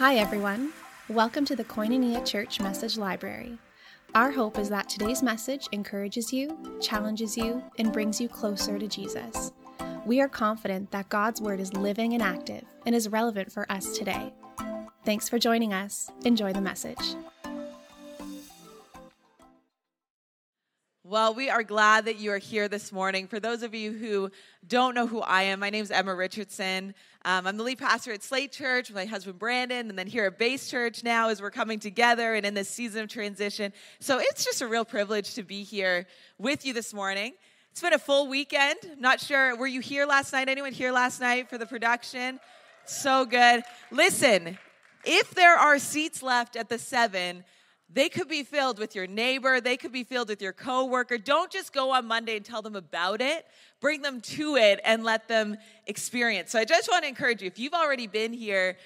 Hi, everyone. Welcome to the Koinonia Church Message Library. Our hope is that today's message encourages you, challenges you, and brings you closer to Jesus. We are confident that God's Word is living and active and is relevant for us today. Thanks for joining us. Enjoy the message. Well, we are glad that you are here this morning. For those of you who don't know who I am, my name is Emma Richardson. Um, I'm the lead pastor at Slate Church with my husband Brandon, and then here at Base Church now as we're coming together and in this season of transition. So it's just a real privilege to be here with you this morning. It's been a full weekend. Not sure, were you here last night? Anyone here last night for the production? So good. Listen, if there are seats left at the seven, they could be filled with your neighbor, they could be filled with your coworker. Don't just go on Monday and tell them about it. Bring them to it and let them experience. So I just want to encourage you if you've already been here,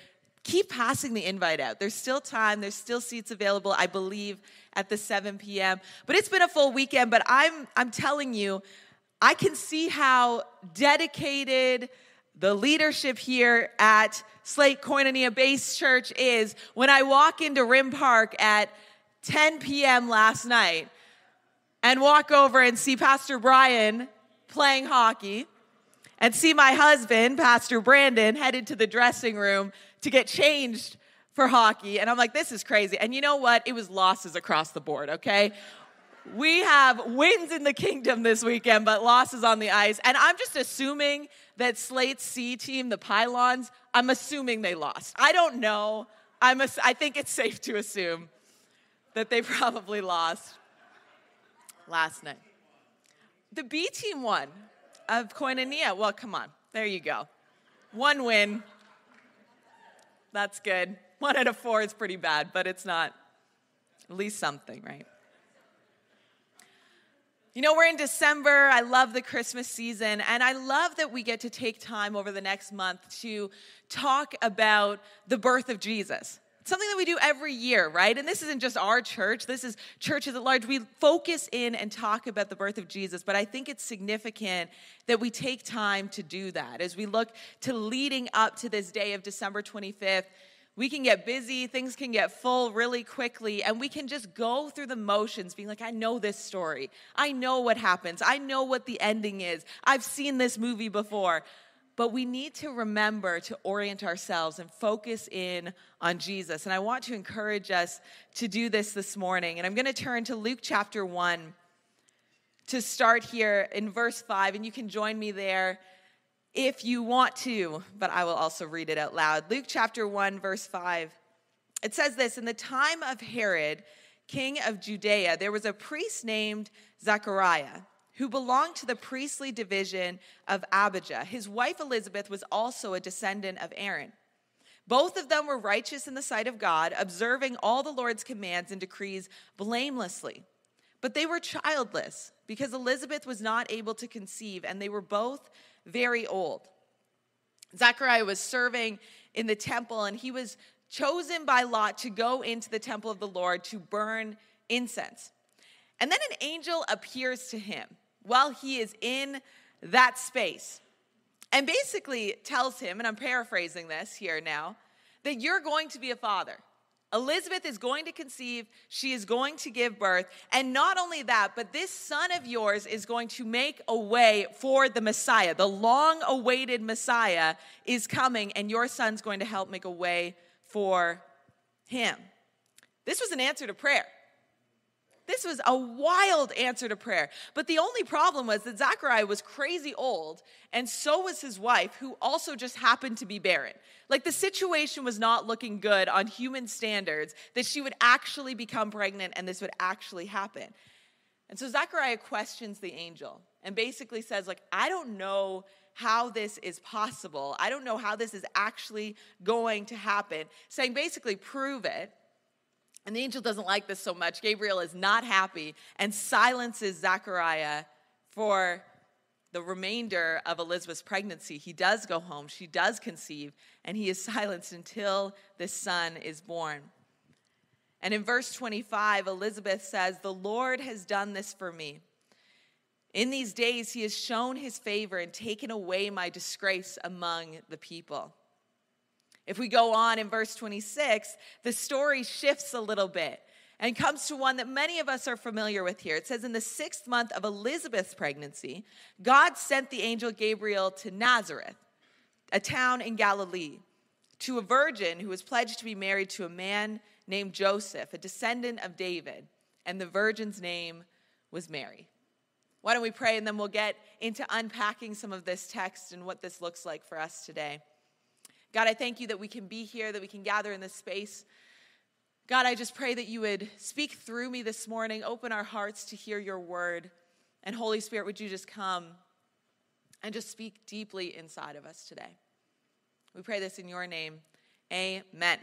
keep passing the invite out. There's still time, there's still seats available, I believe, at the 7 p.m. But it's been a full weekend, but I'm I'm telling you, I can see how dedicated the leadership here at Slate Koinonia Base Church is when I walk into Rim Park at 10 p.m. last night and walk over and see Pastor Brian playing hockey and see my husband, Pastor Brandon, headed to the dressing room to get changed for hockey. And I'm like, this is crazy. And you know what? It was losses across the board, okay? We have wins in the kingdom this weekend, but losses on the ice. And I'm just assuming that Slate's C team, the Pylons, I'm assuming they lost. I don't know. I'm I think it's safe to assume that they probably lost last night. The B team won of Koinonia. Well, come on. There you go. One win. That's good. One out of four is pretty bad, but it's not at least something, right? You know, we're in December. I love the Christmas season, and I love that we get to take time over the next month to talk about the birth of Jesus something that we do every year, right? And this isn't just our church, this is churches at large. We focus in and talk about the birth of Jesus, but I think it's significant that we take time to do that. As we look to leading up to this day of December 25th, we can get busy, things can get full really quickly, and we can just go through the motions, being like, I know this story. I know what happens. I know what the ending is. I've seen this movie before. But we need to remember to orient ourselves and focus in on Jesus. And I want to encourage us to do this this morning. And I'm going to turn to Luke chapter 1 to start here in verse 5. And you can join me there if you want to, but I will also read it out loud. Luke chapter 1, verse 5. It says this In the time of Herod, king of Judea, there was a priest named Zechariah who belonged to the priestly division of Abijah. His wife Elizabeth was also a descendant of Aaron. Both of them were righteous in the sight of God, observing all the Lord's commands and decrees blamelessly. But they were childless because Elizabeth was not able to conceive, and they were both very old. Zechariah was serving in the temple, and he was chosen by Lot to go into the temple of the Lord to burn incense. And then an angel appears to him while he is in that space and basically tells him, and I'm paraphrasing this here now, that you're going to be a father. Elizabeth is going to conceive, she is going to give birth, and not only that, but this son of yours is going to make a way for the Messiah. The long awaited Messiah is coming, and your son's going to help make a way for him. This was an answer to prayer. This was a wild answer to prayer. But the only problem was that Zachariah was crazy old, and so was his wife, who also just happened to be barren. Like the situation was not looking good on human standards that she would actually become pregnant and this would actually happen. And so Zachariah questions the angel and basically says, like, I don't know how this is possible. I don't know how this is actually going to happen. Saying basically, prove it. And the angel doesn't like this so much. Gabriel is not happy and silences Zachariah for the remainder of Elizabeth's pregnancy. He does go home, she does conceive, and he is silenced until this son is born. And in verse 25, Elizabeth says, The Lord has done this for me. In these days, he has shown his favor and taken away my disgrace among the people. If we go on in verse 26, the story shifts a little bit and comes to one that many of us are familiar with here. It says, In the sixth month of Elizabeth's pregnancy, God sent the angel Gabriel to Nazareth, a town in Galilee, to a virgin who was pledged to be married to a man named Joseph, a descendant of David, and the virgin's name was Mary. Why don't we pray and then we'll get into unpacking some of this text and what this looks like for us today. God, I thank you that we can be here, that we can gather in this space. God, I just pray that you would speak through me this morning, open our hearts to hear your word. And Holy Spirit, would you just come and just speak deeply inside of us today? We pray this in your name. Amen.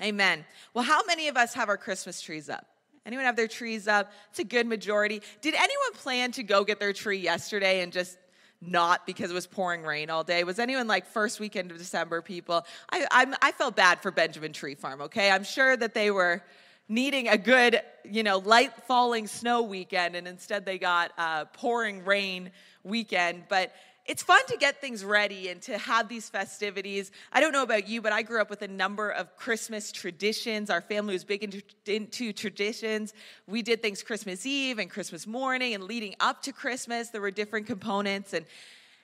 Amen. Well, how many of us have our Christmas trees up? Anyone have their trees up? It's a good majority. Did anyone plan to go get their tree yesterday and just not because it was pouring rain all day? Was anyone like first weekend of December people? I, I'm, I felt bad for Benjamin Tree Farm, okay? I'm sure that they were needing a good, you know, light falling snow weekend, and instead they got a pouring rain weekend. But it's fun to get things ready and to have these festivities. I don't know about you, but I grew up with a number of Christmas traditions. Our family was big into, into, traditions. We did things Christmas Eve and Christmas morning and leading up to Christmas. There were different components. And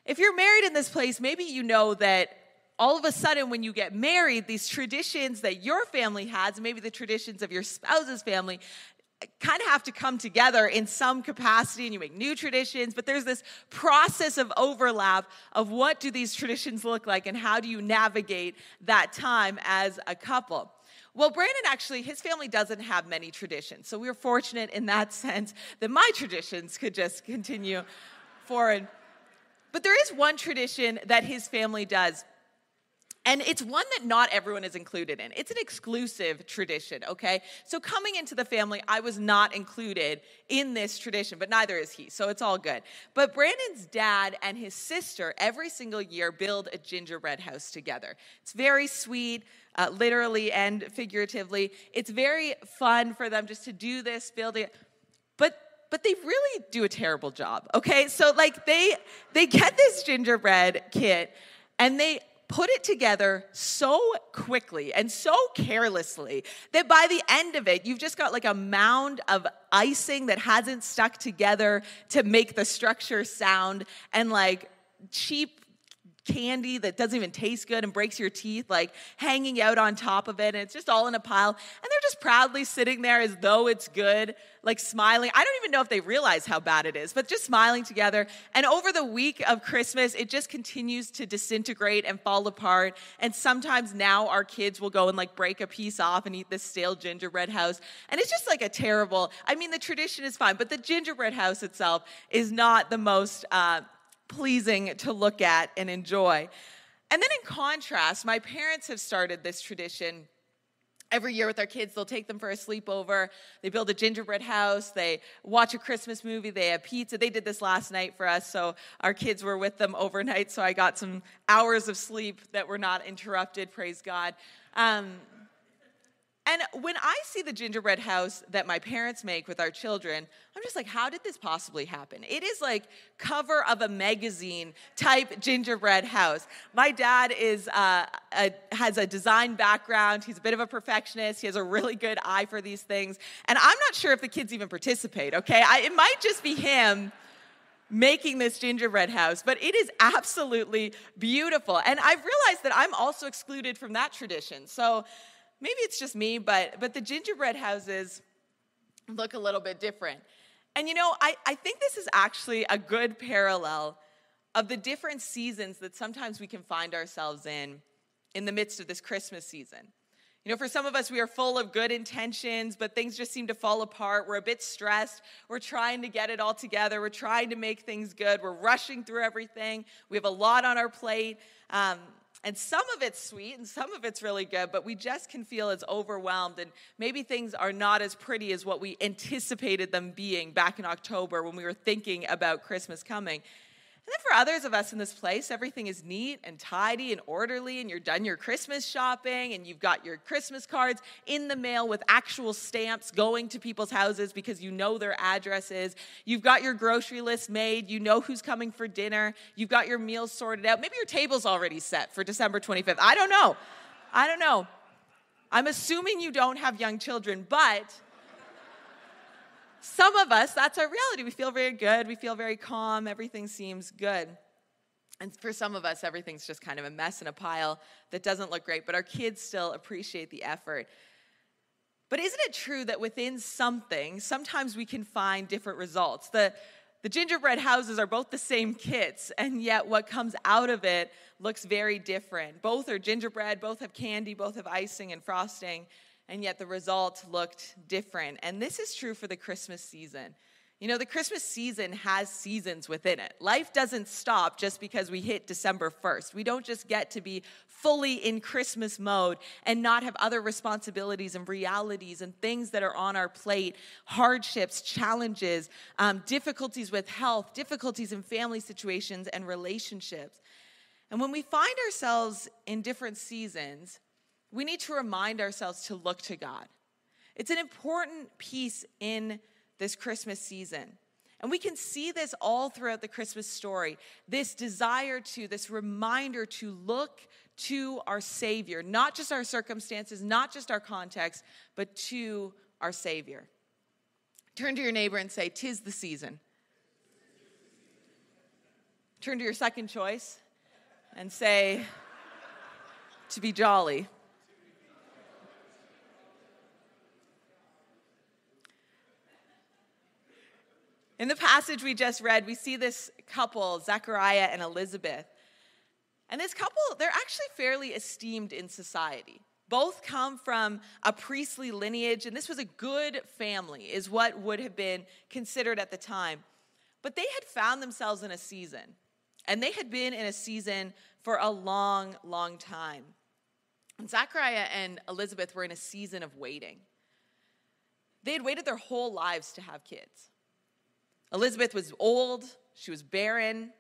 if you're married in this place, maybe you know that all of a sudden, when you get married, these traditions that your family has, maybe the traditions of your spouse's family, kind of have to come together in some capacity and you make new traditions but there's this process of overlap of what do these traditions look like and how do you navigate that time as a couple well, Brandon actually, his family doesn't have many traditions. So we were fortunate in that sense that my traditions could just continue forward. But there is one tradition that his family does and it's one that not everyone is included in. It's an exclusive tradition, okay? So coming into the family, I was not included in this tradition, but neither is he, so it's all good. But Brandon's dad and his sister every single year build a gingerbread house together. It's very sweet, uh, literally and figuratively. It's very fun for them just to do this, build it. But but they really do a terrible job okay so like they they get this gingerbread kit and they put it together so quickly and so carelessly that by the end of it, you've just got like a mound of icing that hasn't stuck together to make the structure sound and like cheap candy that doesn't even taste good and breaks your teeth, like hanging out on top of it, and it's just all in a pile. And they're just proudly sitting there as though it's good, like smiling. I don't even know if they realize how bad it is, but just smiling together. And over the week of Christmas, it just continues to disintegrate and fall apart. And sometimes now our kids will go and like break a piece off and eat this stale gingerbread house. And it's just like a terrible, I mean, the tradition is fine, but the gingerbread house itself is not the most. Uh, pleasing to look at and enjoy. And then, in contrast, my parents have started this tradition every year with our kids. They'll take them for a sleepover. They build a gingerbread house. They watch a christmas movie. They have pizza. They did this last night for us so our kids were with them overnight so i got some hours of sleep that were not interrupted praise god. Um, and when I see the gingerbread house that my parents make with our children, I'm just like, how did this possibly happen? It is like cover of a magazine type gingerbread house. My dad is uh, a, has a design background. He's a bit of a perfectionist. He has a really good eye for these things. And I'm not sure if the kids even participate, okay? I, it might just be him making this gingerbread house, but it is absolutely beautiful. And I've realized that I'm also excluded from that tradition. So maybe it's just me, but, but the gingerbread houses look a little bit different. And you know, I, I think this is actually a good parallel of the different seasons that sometimes we can find ourselves in in the midst of this Christmas season. You know, for some of us, we are full of good intentions, but things just seem to fall apart. We're a bit stressed. We're trying to get it all together. We're trying to make things good. We're rushing through everything. We have a lot on our plate. Um, and some of it's sweet and some of it's really good, but we just can feel as overwhelmed. And maybe things are not as pretty as what we anticipated them being back in October when we were thinking about Christmas coming. And then for others of us in this place, everything is neat and tidy and orderly, and you're done your Christmas shopping, and you've got your Christmas cards in the mail with actual stamps going to people's houses because you know their addresses. You've got your grocery list made, you know who's coming for dinner, you've got your meals sorted out. Maybe your table's already set for December 25th. I don't know. I don't know. I'm assuming you don't have young children, but some of us, that's our reality. We feel very good, we feel very calm, everything seems good. And for some of us, everything's just kind of a mess in a pile that doesn't look great, but our kids still appreciate the effort. But isn't it true that within something, sometimes we can find different results? The, the gingerbread houses are both the same kits, and yet what comes out of it looks very different. Both are gingerbread, both have candy, both have icing and frosting, and yet the result looked different. And this is true for the Christmas season. You know, the Christmas season has seasons within it. Life doesn't stop just because we hit December 1st. We don't just get to be fully in Christmas mode and not have other responsibilities and realities and things that are on our plate hardships, challenges, um, difficulties with health, difficulties in family situations and relationships. And when we find ourselves in different seasons, we need to remind ourselves to look to God. It's an important piece in this Christmas season. And we can see this all throughout the Christmas story this desire to, this reminder to look to our Savior, not just our circumstances, not just our context, but to our Savior. Turn to your neighbor and say, Tis the season. Turn to your second choice and say, To be jolly. In the passage we just read, we see this couple, Zechariah and Elizabeth. And this couple, they're actually fairly esteemed in society. Both come from a priestly lineage, and this was a good family, is what would have been considered at the time. But they had found themselves in a season, and they had been in a season for a long, long time. And Zechariah and Elizabeth were in a season of waiting. They had waited their whole lives to have kids. Elizabeth was old, she was barren,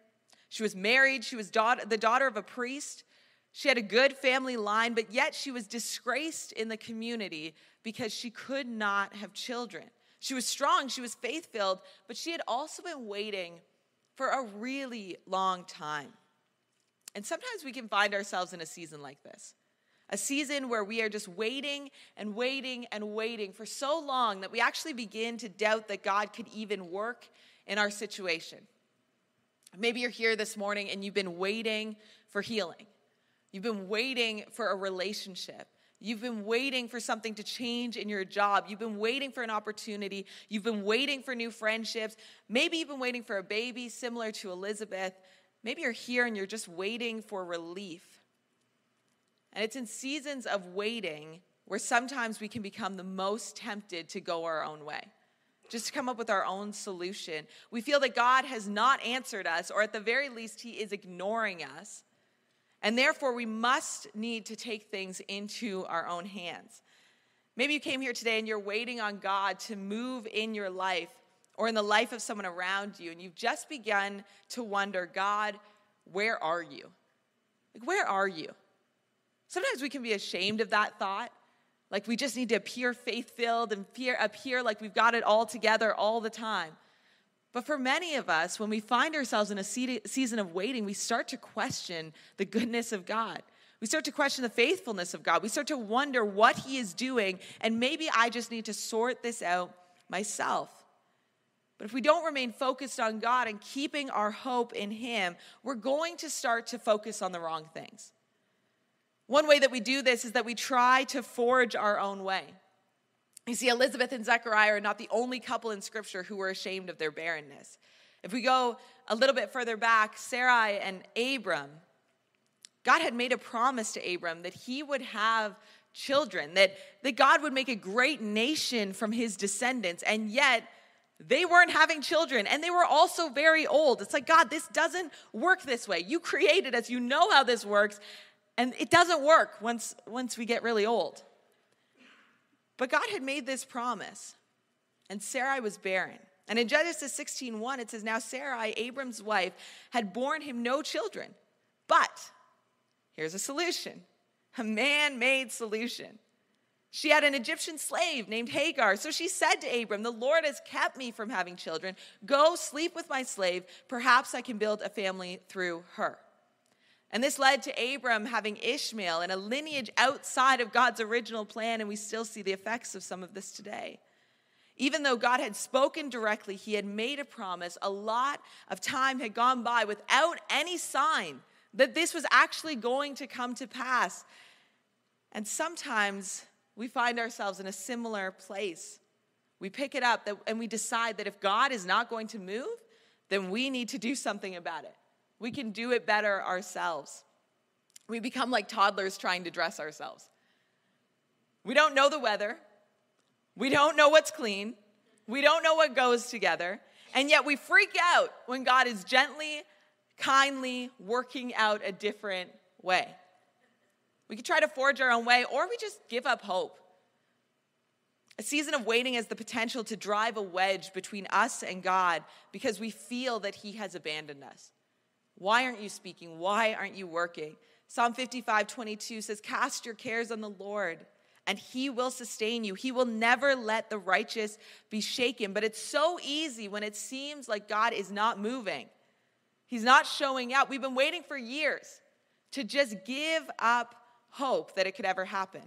she was married, she was daughter, the daughter of a priest. She had a good family line, but yet she was disgraced in the community because she could not have children. She was strong, she was faith filled, but she had also been waiting for a really long time. And sometimes we can find ourselves in a season like this a season where we are just waiting and waiting and waiting for so long that we actually begin to doubt that God could even work in our situation. Maybe you're here this morning and you've been waiting for healing. You've been waiting for a relationship. You've been waiting for something to change in your job. You've been waiting for an opportunity. You've been waiting for new friendships. Maybe you've been waiting for a baby, similar to Elizabeth. Maybe you're here and you're just waiting for relief. And it's in seasons of waiting where sometimes we can become the most tempted to go our own way, just to come up with our own solution. We feel that God has not answered us, or at the very least, He is ignoring us. And therefore, we must need to take things into our own hands. Maybe you came here today and you're waiting on God to move in your life or in the life of someone around you, and you've just begun to wonder, God, where are you? Like, where are you? Sometimes we can be ashamed of that thought. Like we just need to appear faith filled and appear, appear like we've got it all together all the time. But for many of us, when we find ourselves in a season of waiting, we start to question the goodness of God. We start to question the faithfulness of God. We start to wonder what He is doing, and maybe I just need to sort this out myself. But if we don't remain focused on God and keeping our hope in Him, we're going to start to focus on the wrong things. One way that we do this is that we try to forge our own way. You see, Elizabeth and Zechariah are not the only couple in Scripture who were ashamed of their barrenness. If we go a little bit further back, Sarai and Abram, God had made a promise to Abram that he would have children, that, that God would make a great nation from his descendants, and yet they weren't having children and they were also very old. It's like, God, this doesn't work this way. You created us, you know how this works, and it doesn't work once, once we get really old. But God had made this promise, and Sarai was barren. And in Genesis 16:1, it says, Now Sarai, Abram's wife, had borne him no children. But here's a solution a man made solution. She had an Egyptian slave named Hagar. So she said to Abram, The Lord has kept me from having children. Go sleep with my slave. Perhaps I can build a family through her. And this led to Abram having Ishmael and a lineage outside of God's original plan, and we still see the effects of some of this today. Even though God had spoken directly, he had made a promise, a lot of time had gone by without any sign that this was actually going to come to pass. And sometimes we find ourselves in a similar place. We pick it up and we decide that if God is not going to move, then we need to do something about it. We can do it better ourselves. We become like toddlers trying to dress ourselves. We don't know the weather. We don't know what's clean. We don't know what goes together. And yet we freak out when God is gently, kindly working out a different way. We could try to forge our own way, or we just give up hope. A season of waiting has the potential to drive a wedge between us and God because we feel that He has abandoned us. Why aren't you speaking? Why aren't you working? Psalm 55 22 says, Cast your cares on the Lord, and He will sustain you. He will never let the righteous be shaken. But it's so easy when it seems like God is not moving, He's not showing up. We've been waiting for years to just give up hope that it could ever happen.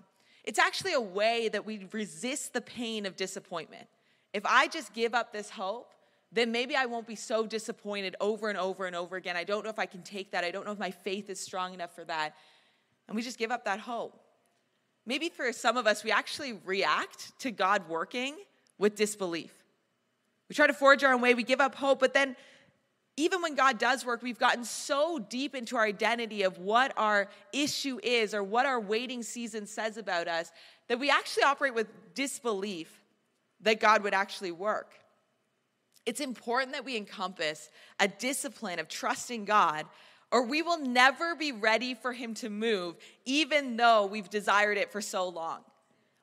It's actually a way that we resist the pain of disappointment. If I just give up this hope, then maybe I won't be so disappointed over and over and over again. I don't know if I can take that. I don't know if my faith is strong enough for that. And we just give up that hope. Maybe for some of us, we actually react to God working with disbelief. We try to forge our own way, we give up hope, but then even when God does work, we've gotten so deep into our identity of what our issue is or what our waiting season says about us that we actually operate with disbelief that God would actually work. It's important that we encompass a discipline of trusting God, or we will never be ready for Him to move, even though we've desired it for so long.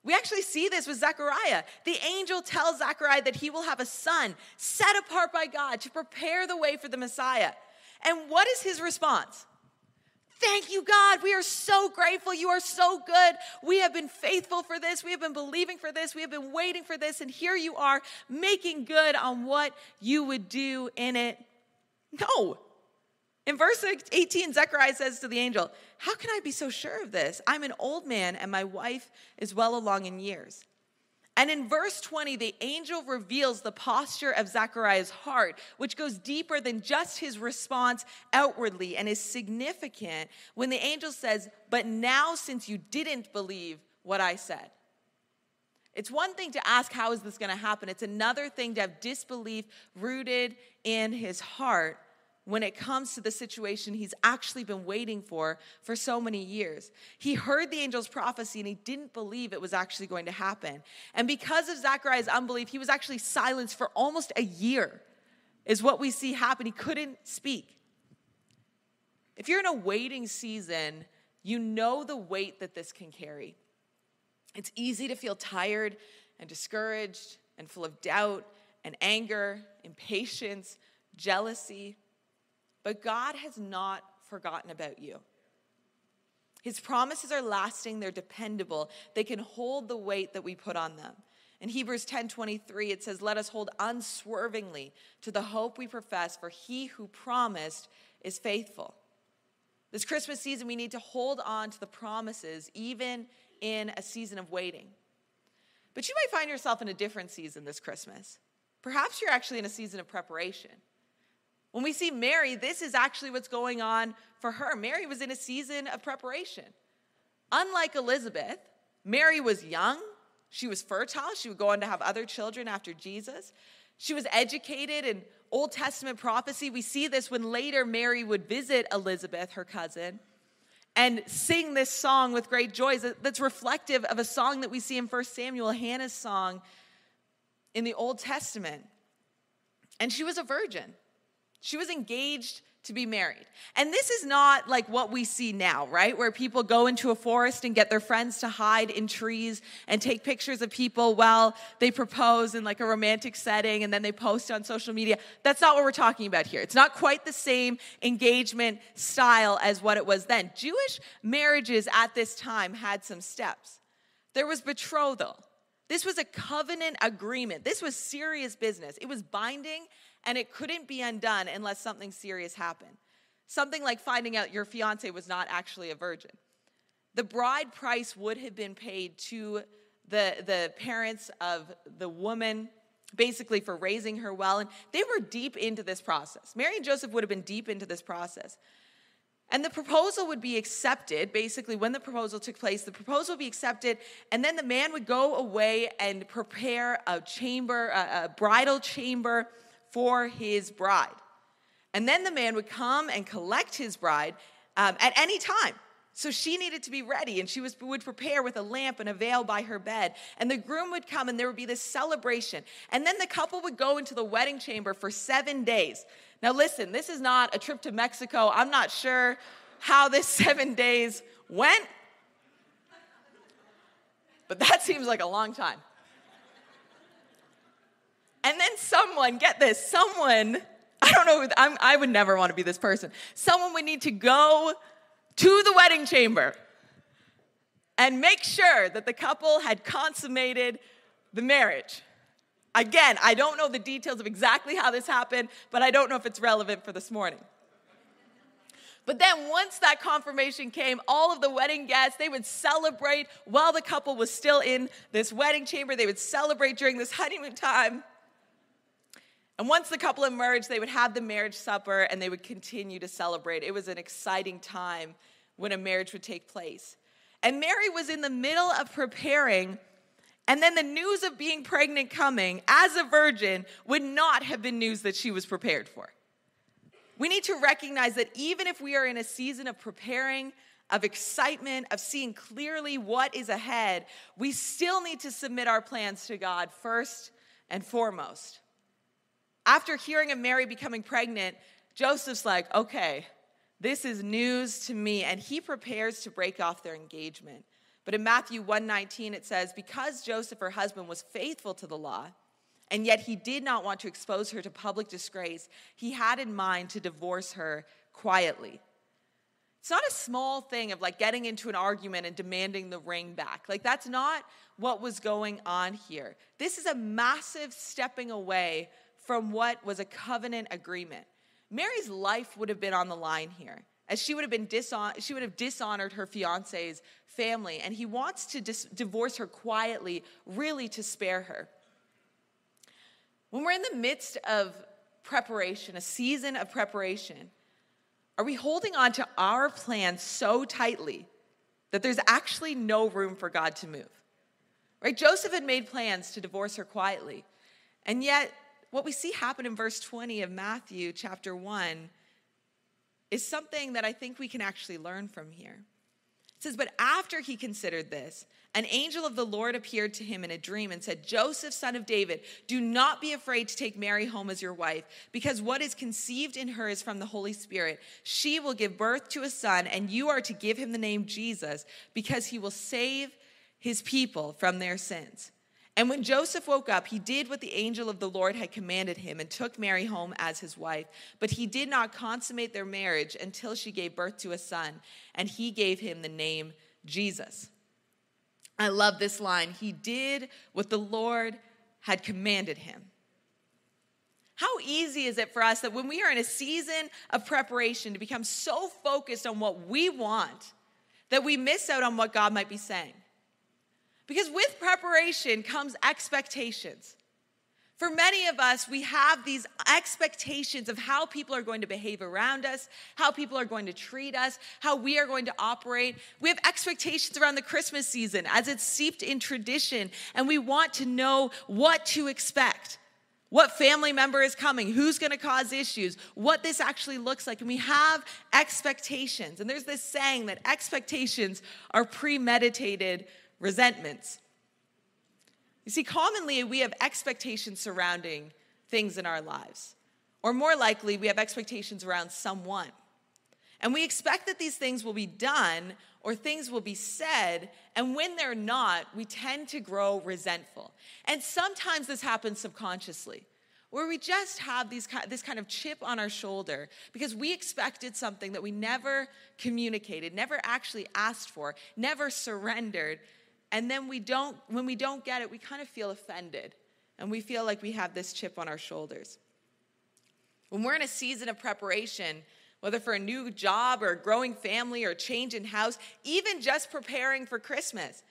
We actually see this with Zechariah. The angel tells Zechariah that he will have a son set apart by God to prepare the way for the Messiah. And what is his response? Thank you, God. We are so grateful. You are so good. We have been faithful for this. We have been believing for this. We have been waiting for this. And here you are making good on what you would do in it. No, in verse 18, Zechariah says to the angel, How can I be so sure of this? I'm an old man and my wife is well along in years. And in verse 20, the angel reveals the posture of Zechariah's heart, which goes deeper than just his response outwardly and is significant when the angel says, But now, since you didn't believe what I said. It's one thing to ask, How is this going to happen? It's another thing to have disbelief rooted in his heart when it comes to the situation he's actually been waiting for for so many years. He heard the angel's prophecy and he didn't believe it was actually going to happen. And because of Zachariah's unbelief, he was actually silenced for almost a year, is what we see happen. He couldn't speak. If you're in a waiting season, you know the weight that this can carry. It's easy to feel tired and discouraged and full of doubt and anger, impatience, jealousy, but God has not forgotten about you. His promises are lasting, they're dependable, they can hold the weight that we put on them. In Hebrews 10 23, it says, Let us hold unswervingly to the hope we profess, for he who promised is faithful. This Christmas season, we need to hold on to the promises, even in a season of waiting. But you might find yourself in a different season this Christmas. Perhaps you're actually in a season of preparation. When we see Mary, this is actually what's going on for her. Mary was in a season of preparation. Unlike Elizabeth, Mary was young, she was fertile, she would go on to have other children after Jesus. She was educated in Old Testament prophecy. We see this when later Mary would visit Elizabeth, her cousin, and sing this song with great joy that's reflective of a song that we see in 1 Samuel, Hannah's song in the Old Testament. And she was a virgin. She was engaged to be married. And this is not like what we see now, right? Where people go into a forest and get their friends to hide in trees and take pictures of people while they propose in like a romantic setting and then they post on social media. That's not what we're talking about here. It's not quite the same engagement style as what it was then. Jewish marriages at this time had some steps. There was betrothal. This was a covenant agreement. This was serious business. It was binding and it couldn't be undone unless something serious happened. something like finding out your fiance was not actually a virgin. The bride price would have been paid to the, the parents of the woman, basically for raising her well. And they were deep into this process. Mary and Joseph would have been deep into this process. And the proposal would be accepted. Basically, when the proposal took place, the proposal would be accepted, and then the man would go away and prepare a chamber, a, a bridal chamber for his bride. And then the man would come and collect his bride um, at any time. So she needed to be ready, and she was, would prepare with a lamp and a veil by her bed. And the groom would come, and there would be this celebration. And then the couple would go into the wedding chamber for seven days. Now, listen, this is not a trip to Mexico. I'm not sure how this seven days went, but that seems like a long time. And then someone, get this, someone, I don't know, I'm, i would never want to be this person. Someone would need to go to the wedding chamber and make sure that the couple had consummated the marriage. Again, I don't know the details of exactly how this happened, but I don't know if it's relevant for this morning. But then once that confirmation came, all of the wedding guests, they would celebrate while the couple was still in this wedding chamber. They would celebrate during this honeymoon time. And once the couple emerged, they would have the marriage supper and they would continue to celebrate. It was an exciting time when a marriage would take place. And Mary was in the middle of preparing and then the news of being pregnant coming as a virgin would not have been news that she was prepared for. We need to recognize that even if we are in a season of preparing, of excitement, of seeing clearly what is ahead, we still need to submit our plans to God first and foremost. After hearing of Mary becoming pregnant, Joseph's like, okay, this is news to me, and he prepares to break off their engagement. But in Matthew 1:19 it says because Joseph her husband was faithful to the law and yet he did not want to expose her to public disgrace, he had in mind to divorce her quietly. It's not a small thing of like getting into an argument and demanding the ring back. Like, that's not what was going on here. This is a massive stepping away from what was a covenant agreement. Mary's life would have been on the line here as she would have been dishon- she would have dishonored her fiance's family and he wants to dis- divorce her quietly really to spare her. When we're in the midst of preparation a season of preparation are we holding on to our plan so tightly that there's actually no room for god to move? Right? Joseph had made plans to divorce her quietly and yet what we see happen in verse 20 of matthew chapter 1 is something that I think we can actually learn from here. It says, But after he considered this, an angel of the Lord appeared to him in a dream and said, Joseph, son of David, do not be afraid to take Mary home as your wife, because what is conceived in her is from the Holy Spirit. She will give birth to a son, and you are to give him the name Jesus, because he will save his people from their sins. And when Joseph woke up, he did what the angel of the Lord had commanded him and took Mary home as his wife. But he did not consummate their marriage until she gave birth to a son, and he gave him the name Jesus. I love this line. He did what the Lord had commanded him. How easy is it for us that when we are in a season of preparation to become so focused on what we want that we miss out on what God might be saying? Because with preparation comes expectations. For many of us, we have these expectations of how people are going to behave around us, how people are going to treat us, how we are going to operate. We have expectations around the Christmas season as it's steeped in tradition, and we want to know what to expect. What family member is coming? Who's going to cause issues? What this actually looks like. And we have expectations. And there's this saying that expectations are premeditated resentments. You see, commonly we have expectations surrounding things in our lives, or more likely, we have expectations around someone. And we expect that these things will be done or things will be said, and when they're not, we tend to grow resentful. And sometimes this happens subconsciously, where we just have these, this kind of chip on our shoulder because we expected something that we never communicated, never actually asked for, never surrendered, and then we don't when we don't get it we kind of feel offended and we feel like we have this chip on our shoulders when we're in a season of preparation whether for a new job or a growing family or a change in house, even just preparing for Christmas,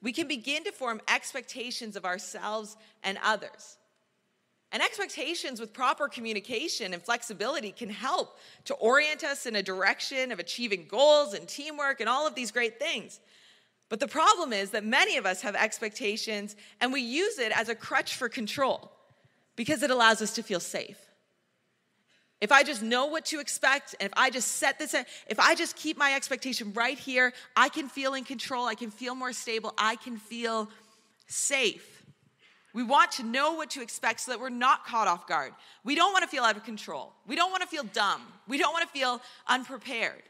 we can begin to form expectations of ourselves and others. And expectations with proper communication and flexibility can help to orient us in a direction of achieving goals and teamwork and all of these great things. But the problem is that many of us have expectations and we use it as a crutch for control because it allows us to feel safe. If I just know what to expect, and if I just set this, if I just keep my expectation right here, I can feel in control, I can feel more stable, I can feel safe. We want to know what to expect so that we're not caught off guard. We don't want to feel out of control. We don't want to feel dumb. We don't want to feel unprepared.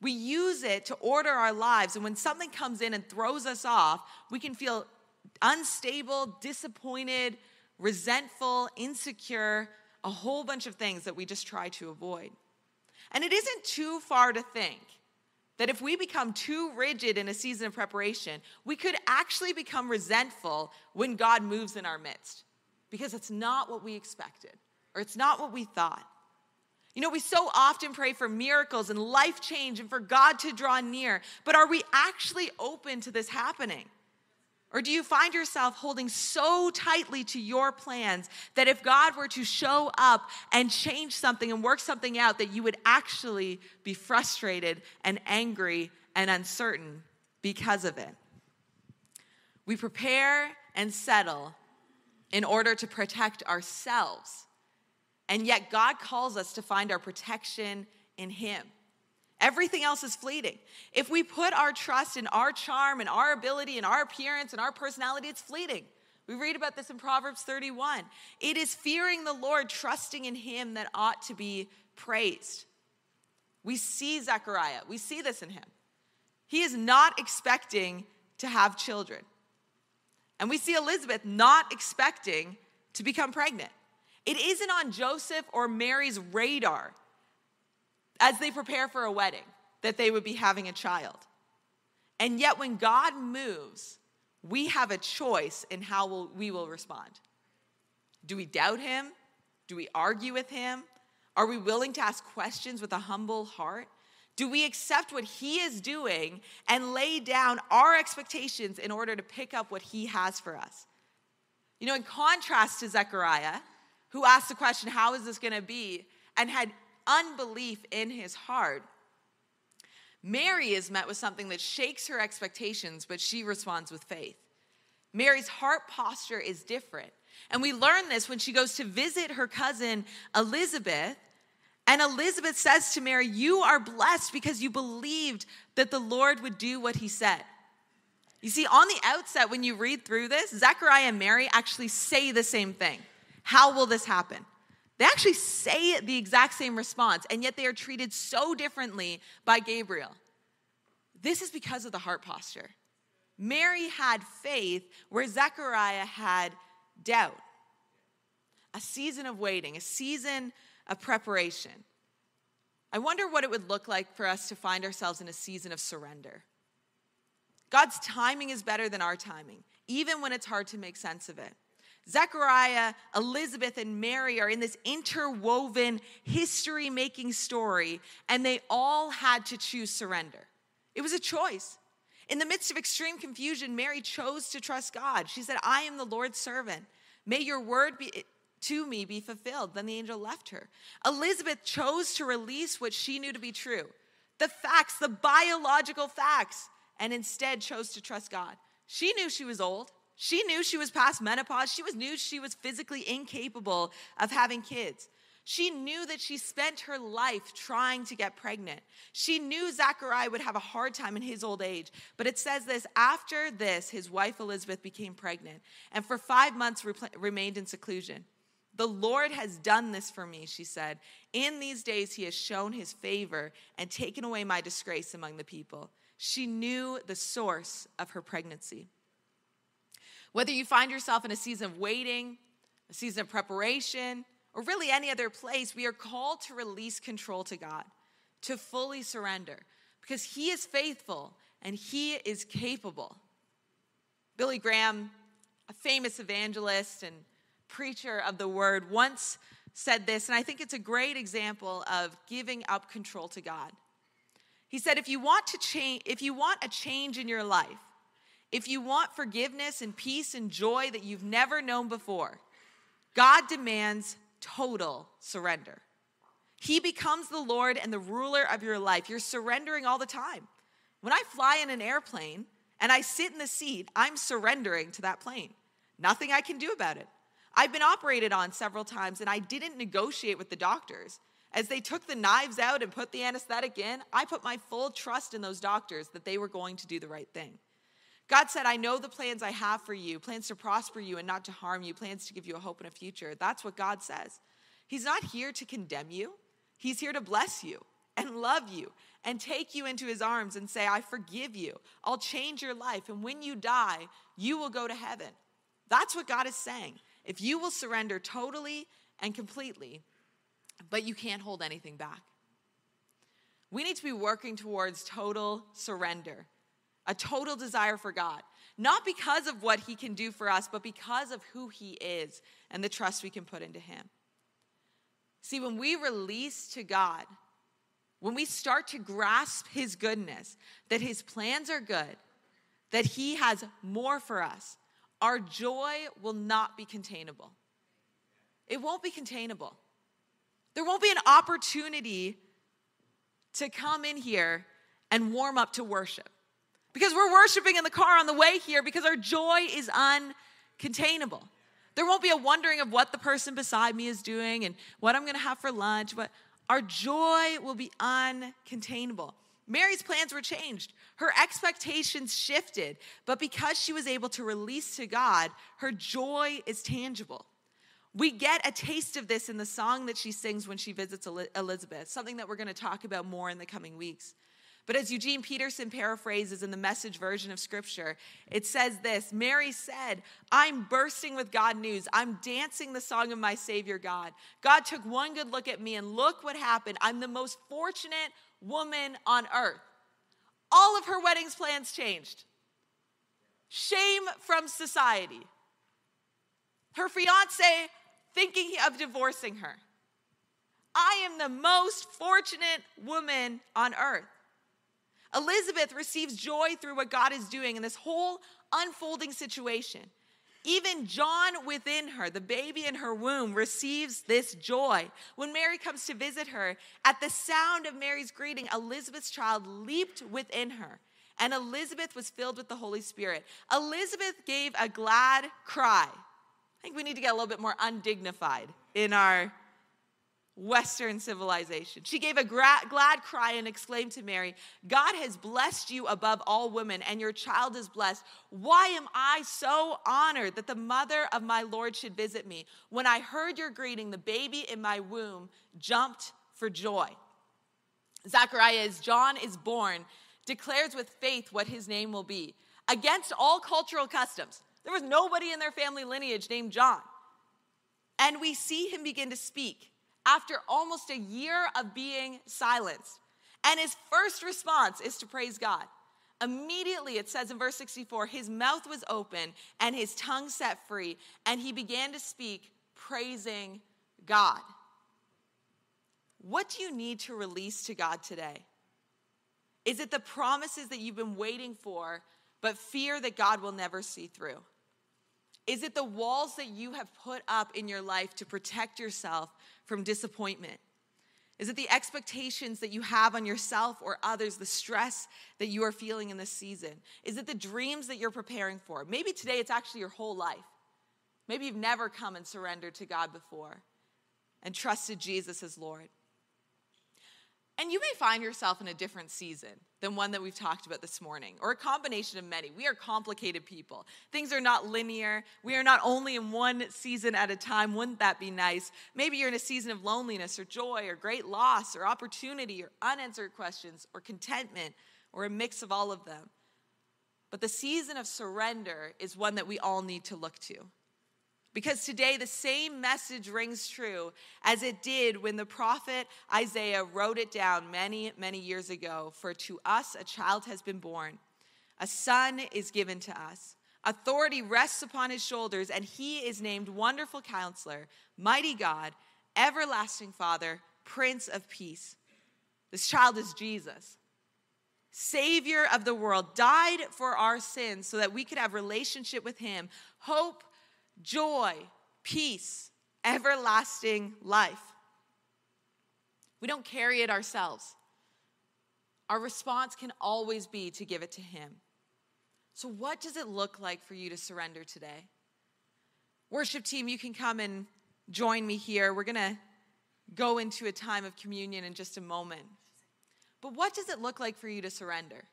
We use it to order our lives, and when something comes in and throws us off, we can feel unstable, disappointed, resentful, insecure, a whole bunch of things that we just try to avoid. And it isn't too far to think that if we become too rigid in a season of preparation, we could actually become resentful when God moves in our midst because it's not what we expected or it's not what we thought. You know, we so often pray for miracles and life change and for God to draw near, but are we actually open to this happening? Or do you find yourself holding so tightly to your plans that if God were to show up and change something and work something out, that you would actually be frustrated and angry and uncertain because of it? We prepare and settle in order to protect ourselves. And yet, God calls us to find our protection in Him. Everything else is fleeting. If we put our trust in our charm and our ability and our appearance and our personality, it's fleeting. We read about this in Proverbs 31. It is fearing the Lord, trusting in Him that ought to be praised. We see Zechariah, we see this in him. He is not expecting to have children. And we see Elizabeth not expecting to become pregnant. It isn't on Joseph or Mary's radar as they prepare for a wedding that they would be having a child. And yet, when God moves, we have a choice in how we'll, we will respond. Do we doubt Him? Do we argue with Him? Are we willing to ask questions with a humble heart? Do we accept what He is doing and lay down our expectations in order to pick up what He has for us? You know, in contrast to Zechariah, who asked the question, How is this going to be? and had unbelief in his heart. Mary is met with something that shakes her expectations, but she responds with faith. Mary's heart posture is different. And we learn this when she goes to visit her cousin Elizabeth. And Elizabeth says to Mary, You are blessed because you believed that the Lord would do what he said. You see, on the outset, when you read through this, Zechariah and Mary actually say the same thing How will this happen? They actually say the exact same response, and yet they are treated so differently by Gabriel. This is because of the heart posture. Mary had faith where Zechariah had doubt. A season of waiting, a season of preparation. I wonder what it would look like for us to find ourselves in a season of surrender. God's timing is better than our timing, even when it's hard to make sense of it. Zechariah, Elizabeth, and Mary are in this interwoven history making story, and they all had to choose surrender. It was a choice. In the midst of extreme confusion, Mary chose to trust God. She said, I am the Lord's servant. May your word be, to me be fulfilled. Then the angel left her. Elizabeth chose to release what she knew to be true the facts, the biological facts, and instead chose to trust God. She knew she was old. She knew she was past menopause. She was knew she was physically incapable of having kids. She knew that she spent her life trying to get pregnant. She knew Zachariah would have a hard time in his old age. But it says this after this, his wife Elizabeth became pregnant and for five months re- remained in seclusion. The Lord has done this for me, she said. In these days, he has shown his favor and taken away my disgrace among the people. She knew the source of her pregnancy. Whether you find yourself in a season of waiting, a season of preparation, or really any other place, we are called to release control to God, to fully surrender, because He is faithful and He is capable. Billy Graham, a famous evangelist and preacher of the word, once said this, and I think it's a great example of giving up control to God. He said, if you want to change, if you want a change in your life, if you want forgiveness and peace and joy that you've never known before, God demands total surrender. He becomes the Lord and the ruler of your life. You're surrendering all the time. When I fly in an airplane and I sit in the seat, I'm surrendering to that plane. Nothing I can do about it. I've been operated on several times and I didn't negotiate with the doctors. As they took the knives out and put the anesthetic in, I put my full trust in those doctors that they were going to do the right thing. God said, I know the plans I have for you, plans to prosper you and not to harm you, plans to give you a hope and a future. That's what God says. He's not here to condemn you, He's here to bless you and love you and take you into His arms and say, I forgive you. I'll change your life. And when you die, you will go to heaven. That's what God is saying. If you will surrender totally and completely, but you can't hold anything back. We need to be working towards total surrender, a total desire for God, not because of what He can do for us, but because of who He is and the trust we can put into Him. See, when we release to God, when we start to grasp His goodness, that His plans are good, that He has more for us, our joy will not be containable. It won't be containable. There won't be an opportunity to come in here and warm up to worship. Because we're worshiping in the car on the way here because our joy is uncontainable. There won't be a wondering of what the person beside me is doing and what I'm gonna have for lunch, but our joy will be uncontainable. Mary's plans were changed. Her expectations shifted, but because she was able to release to God, her joy is tangible. We get a taste of this in the song that she sings when she visits Elizabeth, something that we're going to talk about more in the coming weeks. But as Eugene Peterson paraphrases in the message version of scripture, it says this Mary said, I'm bursting with God news. I'm dancing the song of my Savior God. God took one good look at me, and look what happened. I'm the most fortunate woman on earth. All of her wedding's plans changed. Shame from society. Her fiance thinking of divorcing her. I am the most fortunate woman on earth. Elizabeth receives joy through what God is doing in this whole unfolding situation. Even John within her, the baby in her womb, receives this joy. When Mary comes to visit her, at the sound of Mary's greeting, Elizabeth's child leaped within her, and Elizabeth was filled with the Holy Spirit. Elizabeth gave a glad cry. I think we need to get a little bit more undignified in our Western civilization. She gave a gra- glad cry and exclaimed to Mary, God has blessed you above all women, and your child is blessed. Why am I so honored that the mother of my Lord should visit me? When I heard your greeting, the baby in my womb jumped for joy. Zechariah, as John is born, declares with faith what his name will be, against all cultural customs. There was nobody in their family lineage named John. And we see him begin to speak after almost a year of being silenced. And his first response is to praise God. Immediately, it says in verse 64 his mouth was open and his tongue set free, and he began to speak, praising God. What do you need to release to God today? Is it the promises that you've been waiting for, but fear that God will never see through? Is it the walls that you have put up in your life to protect yourself from disappointment? Is it the expectations that you have on yourself or others, the stress that you are feeling in this season? Is it the dreams that you're preparing for? Maybe today it's actually your whole life. Maybe you've never come and surrendered to God before and trusted Jesus as Lord. And you may find yourself in a different season than one that we've talked about this morning, or a combination of many. We are complicated people. Things are not linear. We are not only in one season at a time. Wouldn't that be nice? Maybe you're in a season of loneliness, or joy, or great loss, or opportunity, or unanswered questions, or contentment, or a mix of all of them. But the season of surrender is one that we all need to look to. Because today the same message rings true as it did when the prophet Isaiah wrote it down many, many years ago. For to us a child has been born, a son is given to us. Authority rests upon his shoulders, and he is named Wonderful Counselor, Mighty God, everlasting Father, Prince of Peace. This child is Jesus. Savior of the world, died for our sins so that we could have relationship with him, hope, joy, peace, everlasting life. We don't carry it ourselves. Our response can always be to give it to him. So, what does it look like for you to surrender today? Worship team, you can come and join me here. We're going to go into a time of communion in just a moment. But what does it look like for you to surrender?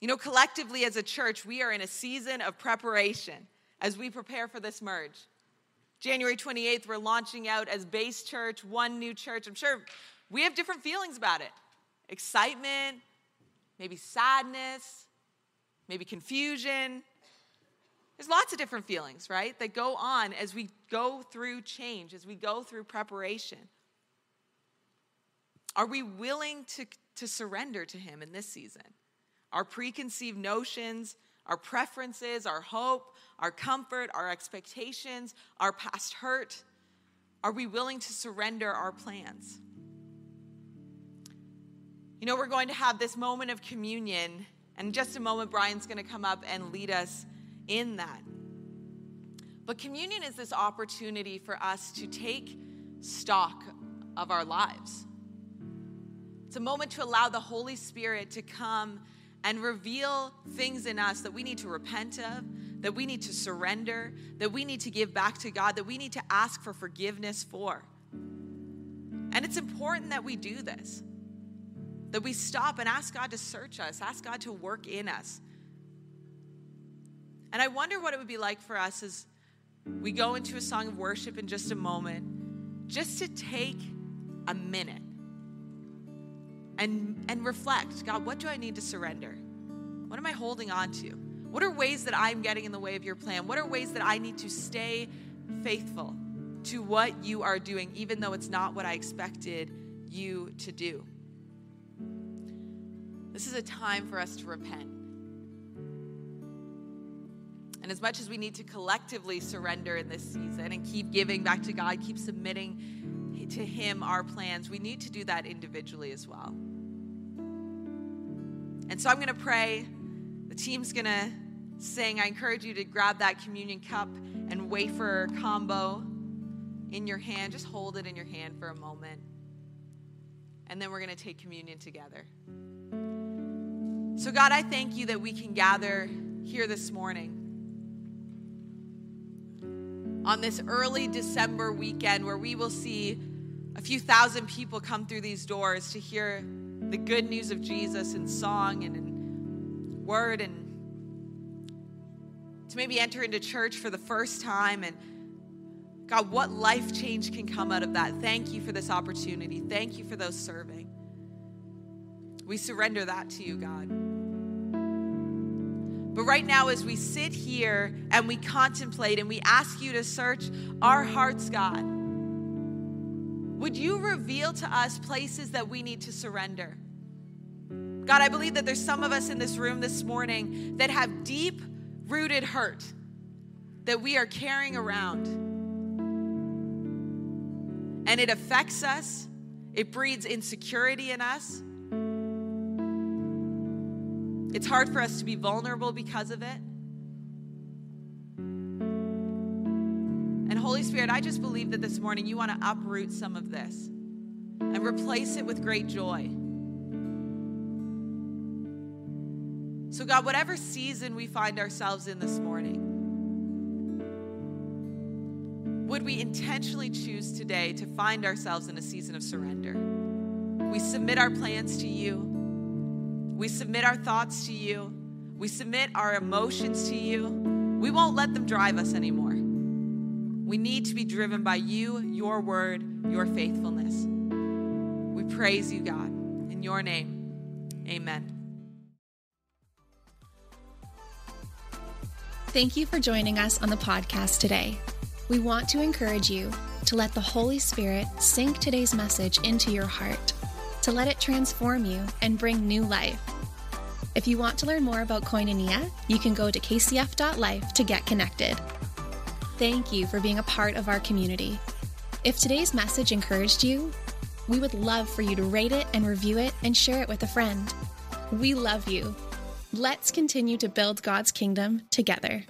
You know, collectively as a church, we are in a season of preparation as we prepare for this merge. January 28th, we're launching out as base church, one new church. I'm sure we have different feelings about it excitement, maybe sadness, maybe confusion. There's lots of different feelings, right, that go on as we go through change, as we go through preparation. Are we willing to, to surrender to Him in this season? Our preconceived notions, our preferences, our hope, our comfort, our expectations, our past hurt, are we willing to surrender our plans? You know, we're going to have this moment of communion, and in just a moment, Brian's going to come up and lead us in that. But communion is this opportunity for us to take stock of our lives. It's a moment to allow the Holy Spirit to come and reveal things in us that we need to repent of, that we need to surrender, that we need to give back to God, that we need to ask for forgiveness for. And it's important that we do this, that we stop and ask God to search us, ask God to work in us. And I wonder what it would be like for us as we go into a song of worship in just a moment, just to take a minute and, and reflect God, what do I need to surrender? What am I holding on to? What are ways that I'm getting in the way of your plan? What are ways that I need to stay faithful to what you are doing, even though it's not what I expected you to do? This is a time for us to repent. And as much as we need to collectively surrender in this season and keep giving back to God, keep submitting to Him our plans, we need to do that individually as well. And so I'm going to pray. The team's going to sing. I encourage you to grab that communion cup and wafer combo in your hand. Just hold it in your hand for a moment. And then we're going to take communion together. So, God, I thank you that we can gather here this morning on this early December weekend where we will see a few thousand people come through these doors to hear the good news of Jesus in song and in word and to maybe enter into church for the first time and God, what life change can come out of that. Thank you for this opportunity. Thank you for those serving. We surrender that to you, God. But right now, as we sit here and we contemplate and we ask you to search our hearts, God, would you reveal to us places that we need to surrender? God, I believe that there's some of us in this room this morning that have deep rooted hurt that we are carrying around. And it affects us, it breeds insecurity in us. It's hard for us to be vulnerable because of it. Holy Spirit, I just believe that this morning you want to uproot some of this and replace it with great joy. So, God, whatever season we find ourselves in this morning, would we intentionally choose today to find ourselves in a season of surrender? We submit our plans to you, we submit our thoughts to you, we submit our emotions to you. We won't let them drive us anymore. We need to be driven by you, your word, your faithfulness. We praise you, God. In your name, amen. Thank you for joining us on the podcast today. We want to encourage you to let the Holy Spirit sink today's message into your heart, to let it transform you and bring new life. If you want to learn more about Koinonia, you can go to kcf.life to get connected. Thank you for being a part of our community. If today's message encouraged you, we would love for you to rate it and review it and share it with a friend. We love you. Let's continue to build God's kingdom together.